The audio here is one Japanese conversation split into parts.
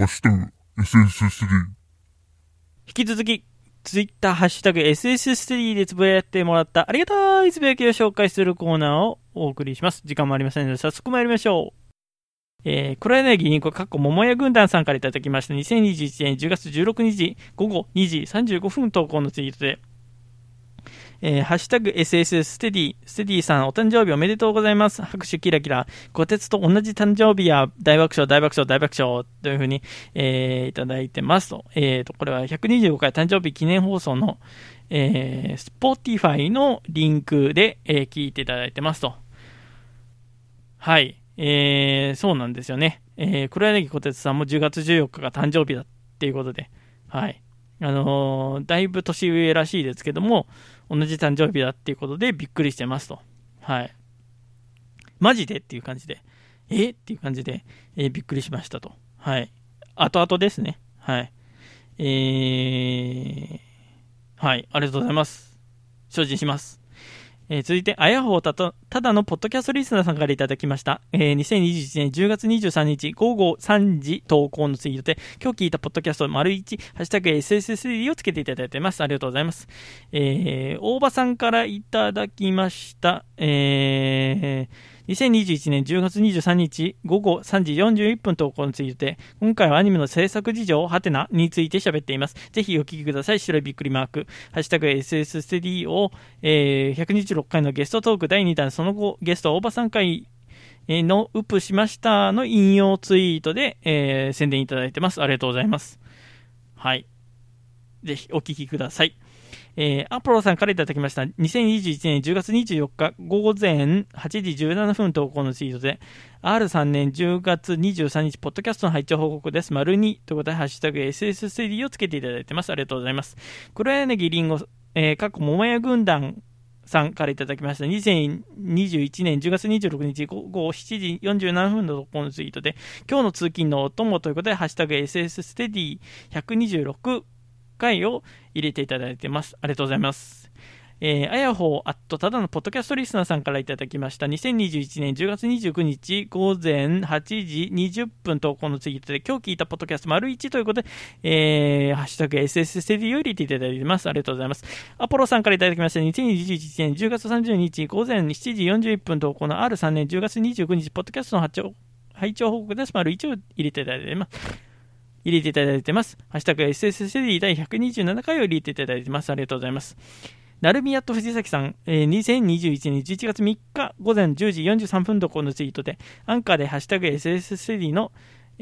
ハッシュタグ SS3。引き続き、ツイッター、ハッシュタグ SS3 でつぶやいてもらったありがたいつぶやきを紹介するコーナーをお送りします。時間もありませんので、早速参りましょう。えー、黒柳銀行、かっこ桃屋軍団さんからいただきました。2021年10月16日午後2時35分投稿のツイートで、えー、ハッシュタグ SS ステディ、ステディさんお誕生日おめでとうございます。拍手キラキラ。小鉄と同じ誕生日や大爆笑、大爆笑、大爆笑というふうに、えー、いただいてますと。えーと、これは125回誕生日記念放送の、えー、Spotify のリンクで、えー、聞いていただいてますと。はい。えー、そうなんですよね。えー、黒柳小鉄さんも10月14日が誕生日だっていうことで、はい。あのー、だいぶ年上らしいですけども、同じ誕生日だっていうことでびっくりしてますと。はい。マジでっていう感じで、え？っていう感じで、えー、びっくりしましたと。はい。後々ですね。はい。えー、はい。ありがとうございます。精進します。えー、続いて、あやほうたと、ただのポッドキャストリスナーさんからいただきました。えー、2021年10月23日午後3時投稿のツイートで、今日聞いたポッドキャスト丸1、ハッシュタグ SSSD をつけていただいてます。ありがとうございます。えー、大場さんからいただきました。えー、2021年10月23日午後3時41分投稿について、今回はアニメの制作事情、ハテナについて喋っています。ぜひお聞きください。白いびっくりマーク。ハッシュタグ SS ステディを、えー、126回のゲストトーク第2弾、その後ゲスト大場さん回のウップしましたの引用ツイートで、えー、宣伝いただいてます。ありがとうございます。はい。ぜひお聞きください。えー、アポロさんからいただきました。2021年10月24日午前8時17分投稿のツイートで、R3 年10月23日、ポッドキャストの配置報告です。丸2ということで、ハッシュタグ SS3 をつけていただいてます。ありがとうございます。黒柳りんご、え、過去桃屋軍団さんからいただきました。2021年10月26日午後7時47分の投稿のツイートで、今日の通勤のお供ということで、ハッシュタグ SS ステディ126回を入れていただいてます。ありがとうございます。えー、あやほう、あっと、ただのポッドキャストリスナーさんからいただきました。2021年10月29日午前8時20分投稿のツイートで、今日聞いたポッドキャスト丸1ということで、えー、ハッシュタグ SSSD を入れていただいてます。ありがとうございます。アポロさんからいただきました。2021年10月30日午前7時41分投稿の R3 年10月29日、ポッドキャストの配置報告です。丸1を入れていただいてます。入れていただいてます。ハッシュタグ SSCD 第127回を入れていただいてます。ありがとうございます。なるみやと藤崎さん、えー、2021年11月3日午前10時43分とこのツイートで、アンカーでハッシュタグ SSCD の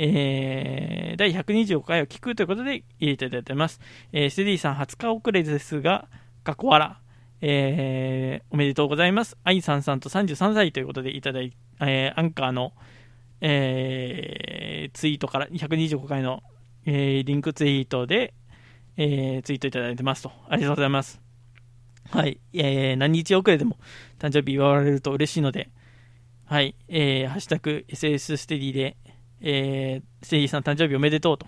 えー、第125回を聞くということで入れていただいてます。えー、ステディさん20日遅れですが、過去わえー、おめでとうございます。愛さんさんと33歳ということでいただい、えー、アンカーの、えー、ツイートから125回の、えー、リンクツイートで、えー、ツイートいただいてますと。ありがとうございます。はい。えー、何日遅れでも誕生日祝われると嬉しいので、はい。えー、ハッシュタグ SS ステディで、えー、ステディさん誕生日おめでとうと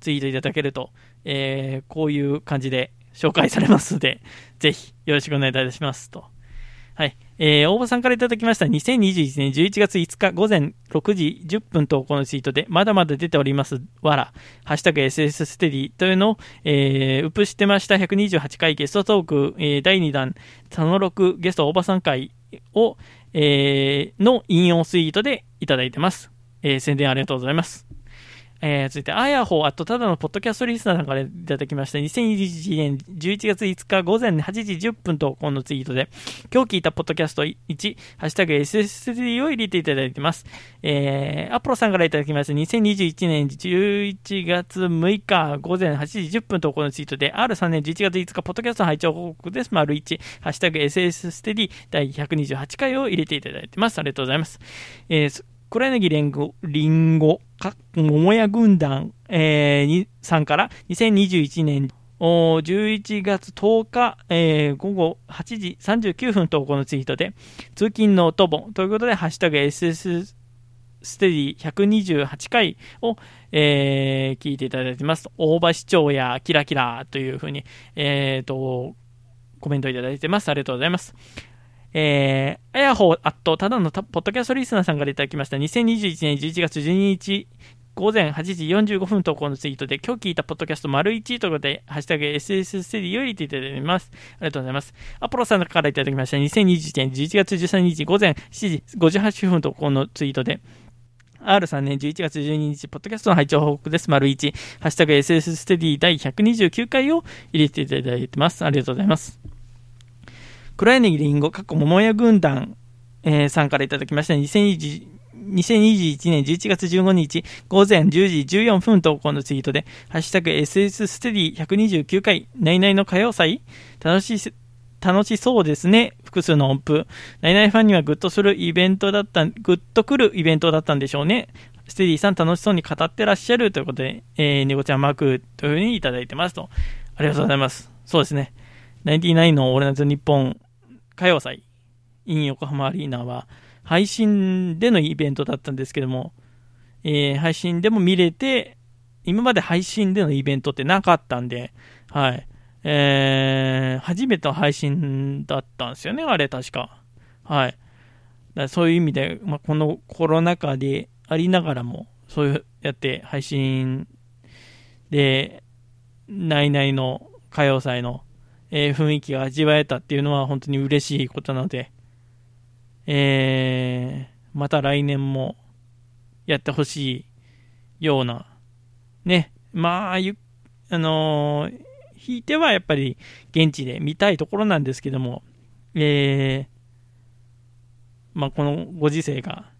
ツイートいただけると、えー、こういう感じで紹介されますので、ぜひよろしくお願いいたしますと。はい。えー、応募さんからいただきました2021年11月5日午前6時10分投稿のツイートで、まだまだ出ております、わら、ハッシュタグ SS ステディというのを、えー、ウプしてました128回ゲストトーク、えー、第2弾、佐野6ゲスト大場さん会を、えー、の引用ツイートでいただいてます。えー、宣伝ありがとうございます。えー、続いて、あやほう、あとただのポッドキャストリスナーさんからいただきました。2021年11月5日午前8時10分投稿のツイートで、今日聞いたポッドキャスト1、ハッシュタグ SSD を入れていただいてます。えー、アポロさんからいただきました。2021年11月6日午前8時10分投稿のツイートで、R3 年11月5日、ポッドキャスト配置報告です。丸1、ハッシュタグ SS ステディ第128回を入れていただいてます。ありがとうございます。えー黒柳りんご、りんご、か桃屋軍団、えー、にさんから2021年11月10日、えー、午後8時39分投稿のツイートで、通勤のお供ということで、ハッシュタグ SS ステディ128回を、えー、聞いていただいてます。大場市長やキラキラというふうに、えーと、コメントいただいてます。ありがとうございます。えー、あやほう、あっと、ただのポッドキャストリスナーさんからいただきました。2021年11月12日午前8時45分投稿のツイートで、今日聞いたポッドキャスト丸1ということで、ハッシュタグ SS ステディよりいていただいています。ありがとうございます。アポロさんからいただきました。2021年11月13日午前7時58分投稿のツイートで、R3 年11月12日、ポッドキャストの拝聴報告です。丸1、ハッシュタグ SS ステディ第129回を入れていただいてます。ありがとうございます。黒柳りんご、過去桃屋軍団、えーさんからいただきました。2020 2021年11月15日午前10時14分投稿のツイートで、ハッシュタグ SS ステディ129回、ナイナイの歌謡祭楽しい、楽しそうですね。複数の音符。ナイナイファンにはグッとするイベントだった、グッとくるイベントだったんでしょうね。ステディさん楽しそうに語ってらっしゃるということで、えー、ニコちゃんマークというふうにいただいてますと。ありがとうございます。そうですね。ナイティナイのオールナイトニッポン歌謡祭 in 横浜アリーナは、配信でのイベントだったんですけども、えー配信でも見れて、今まで配信でのイベントってなかったんで、はい。えー初めての配信だったんですよね、あれ確か。はい。だそういう意味で、まあ、このコロナ禍でありながらも、そうやって配信で、ないないの歌謡祭の、えー雰囲気が味わえたっていうのは本当に嬉しいことなので、えー、また来年もやってほしいような、ね、まあ、ゆあのー、引いてはやっぱり現地で見たいところなんですけども、えー、まあ、このご時世が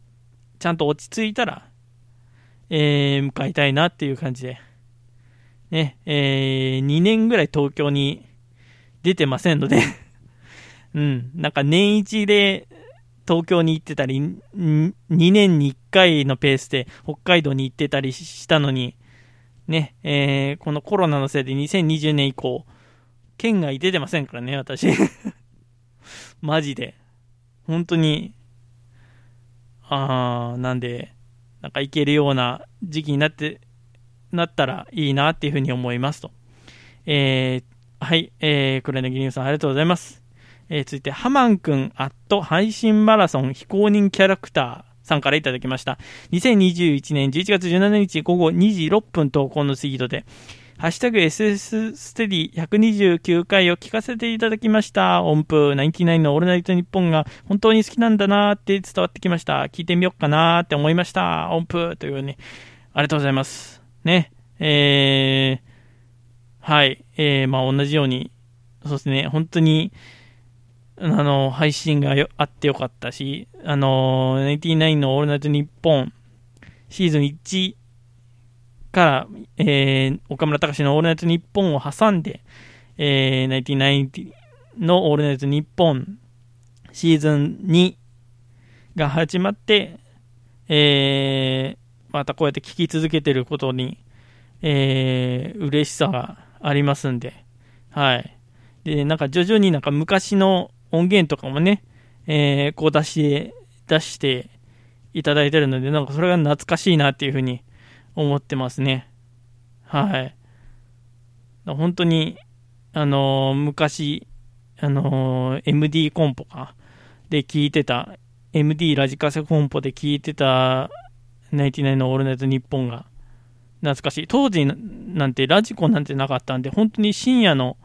ちゃんと落ち着いたら、えー、向かいたいなっていう感じで、ね、えー、2年ぐらい東京に出てませんので うん、なんか年一で東京に行ってたり、2年に1回のペースで北海道に行ってたりしたのに、ね、えーこのコロナのせいで2020年以降、県外出てませんからね、私。マジで。本当に、あー、なんで、なんか行けるような時期になって、なったらいいなっていうふうに思いますと。えー、はい、えー、黒柳りさんありがとうございます。えー続いて、ハマンくん、アット配信マラソン非公認キャラクターさんからいただきました。2021年11月17日午後2時6分投稿のツイートで、ハッシュタグ SS ステディ129回を聞かせていただきました。音符99のオールナイトニッポンが本当に好きなんだなーって伝わってきました。聞いてみようかなーって思いました。音符というね、ありがとうございます。ね。えー、はい。えー、まあ同じように、そうですね、本当に、あの、配信がよあってよかったし、あの、99のオールナイトニッポンシーズン1から、えー、岡村隆史のオールナイトニッポンを挟んで、えー、99のオールナイトニッポンシーズン2が始まって、えー、またこうやって聞き続けてることに、えー、嬉しさがありますんで、はい。で、なんか徐々になんか昔の音源とかもね、えー、こう出して、出していただいてるので、なんかそれが懐かしいなっていうふうに思ってますね。はい。本当に、あのー昔、あのー MD コンポか、で聞いてた、MD ラジカセコンポで聞いてた、ナイティナイのオールナイトニッポンが懐かしい。当時なんてラジコなんてなかったんで、本当に深夜の、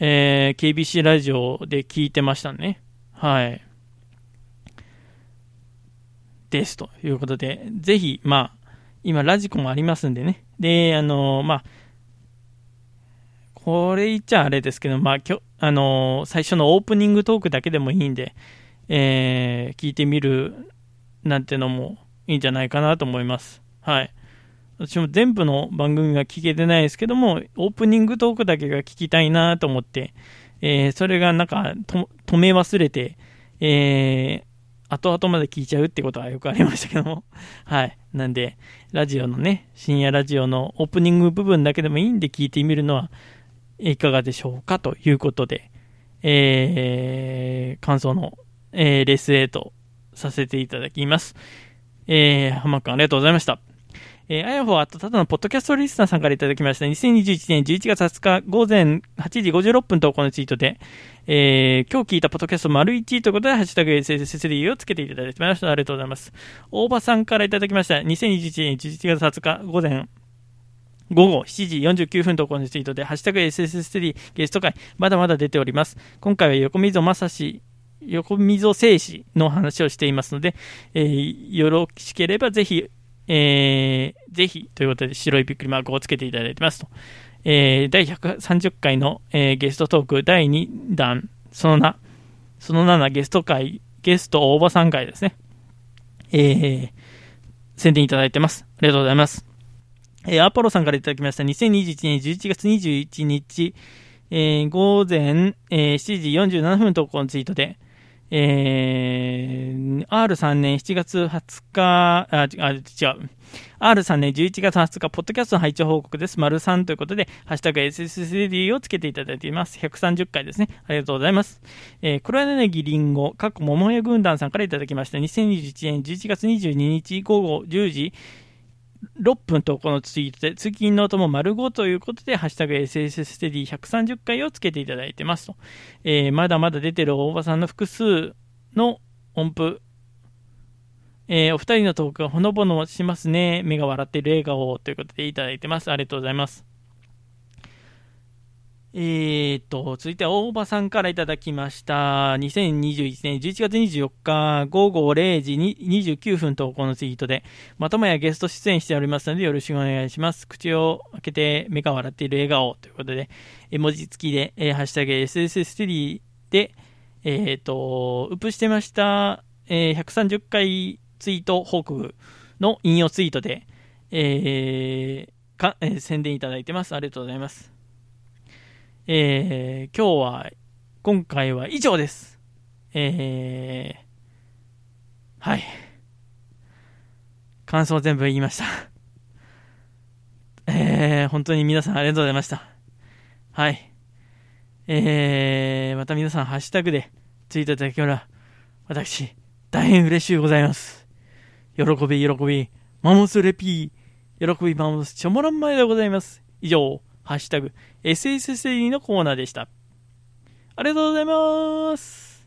えー KBC ラジオで聞いてましたね。はい。です。ということで、ぜひ、まあ、今、ラジコもありますんでね。で、あのーまあ、これ言っちゃあれですけど、まあ、きょあのー最初のオープニングトークだけでもいいんで、えー聞いてみるなんてのもいいんじゃないかなと思います。はい。私も全部の番組が聞けてないですけども、オープニングトークだけが聞きたいなと思って、えーそれがなんか止め忘れて、えー後々まで聞いちゃうってことはよくありましたけども。はい。なんで、ラジオのね、深夜ラジオのオープニング部分だけでもいいんで聞いてみるのはいかがでしょうかということで、えー、感想の、えーレスエイトさせていただきます。えー、浜くんありがとうございました。えー、あやほはただのポッドキャストリスナーさんからいただきました。2021年11月20日午前8時56分投稿のツイートで、えー、今日聞いたポッドキャスト丸1ということで、ハッシュタグ SSSD をつけていただいてました。ありがとうございます。大場さんからいただきました。2021年11月20日午前午後7時49分投稿のツイートで、ハッシュタグ SSSD ゲスト会、まだまだ出ております。今回は横溝正史横溝正史の話をしていますので、えー、よろしければぜひえー、ぜひということで白いびっくりマークをつけていただいてますと。えー、第130回の、えー、ゲストトーク第2弾、その名、その7ゲスト会、ゲスト応募3回ですね。えー、宣伝いただいてます。ありがとうございます。えー、アポロさんからいただきました。2021年11月21日、えー、午前、えー、7時47分投稿のツイートで、えー、R3 年7月20日、あ、違う。R3 年11月20日、ポッドキャストの配置報告です。丸3ということで、ハッシュタグ SSD をつけていただいています。130回ですね。ありがとうございます。えー、黒柳りんご、過去桃屋軍団さんからいただきました。2021年11月22日午後10時、6分とこのツイートで、通勤の音も丸5ということで、ハッシュタグ SSS ステディ130回をつけていただいてますと。えー、まだまだ出てる大場さんの複数の音符、えー、お二人のトークがほのぼのしますね。目が笑っている笑顔ということでいただいてます。ありがとうございます。えー、っと、続いては大場さんからいただきました。2021年11月24日午後0時に29分投稿のツイートで、またもやゲスト出演しておりますのでよろしくお願いします。口を開けて目が笑っている笑顔ということで、絵文字付きで、えー、ハッシュタグ SSS3 で、えー、っと、ウップしてました、えー、130回ツイート報告の引用ツイートで、えー、か、えー、宣伝いただいてます。ありがとうございます。えー、今日は、今回は以上です。えー、はい。感想全部言いました。えー、本当に皆さんありがとうございました。はい。えー、また皆さんハッシュタグでツイートいただけたら、私、大変嬉しいございます。喜び、喜び、マモスレピー、喜び、マモス、チョモラン前でございます。以上、ハッシュタグ、SSSD のコーナーでした。ありがとうございます。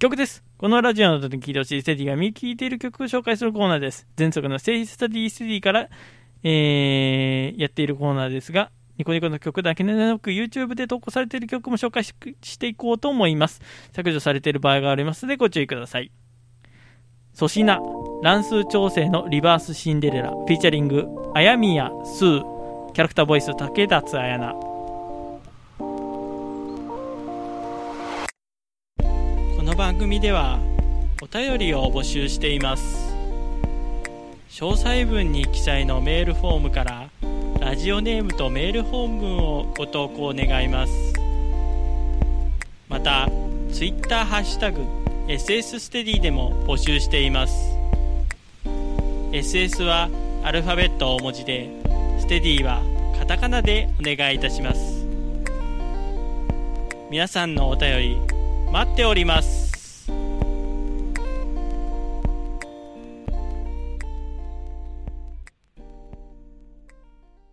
曲です。このラジオなどで聴いてほしいステディが見聴いている曲を紹介するコーナーです。全速のステディスタディステディから、えー、やっているコーナーですが、ニコニコの曲だけでなく YouTube で投稿されている曲も紹介していこうと思います。削除されている場合がありますのでご注意ください。粗品、乱数調整のリバースシンデレラ、フィーチャリング、あやみやすー、キャラクターボイス、竹立彩菜。この番組では、お便りを募集しています。詳細文に記載のメールフォームから、ラジオネームとメール本文をご投稿願います。また、Twitter ハッシュタグ、SS ステディでも募集しています SS はアルファベット大文字でステディはカタカナでお願いいたします。皆さんのお便り待っております。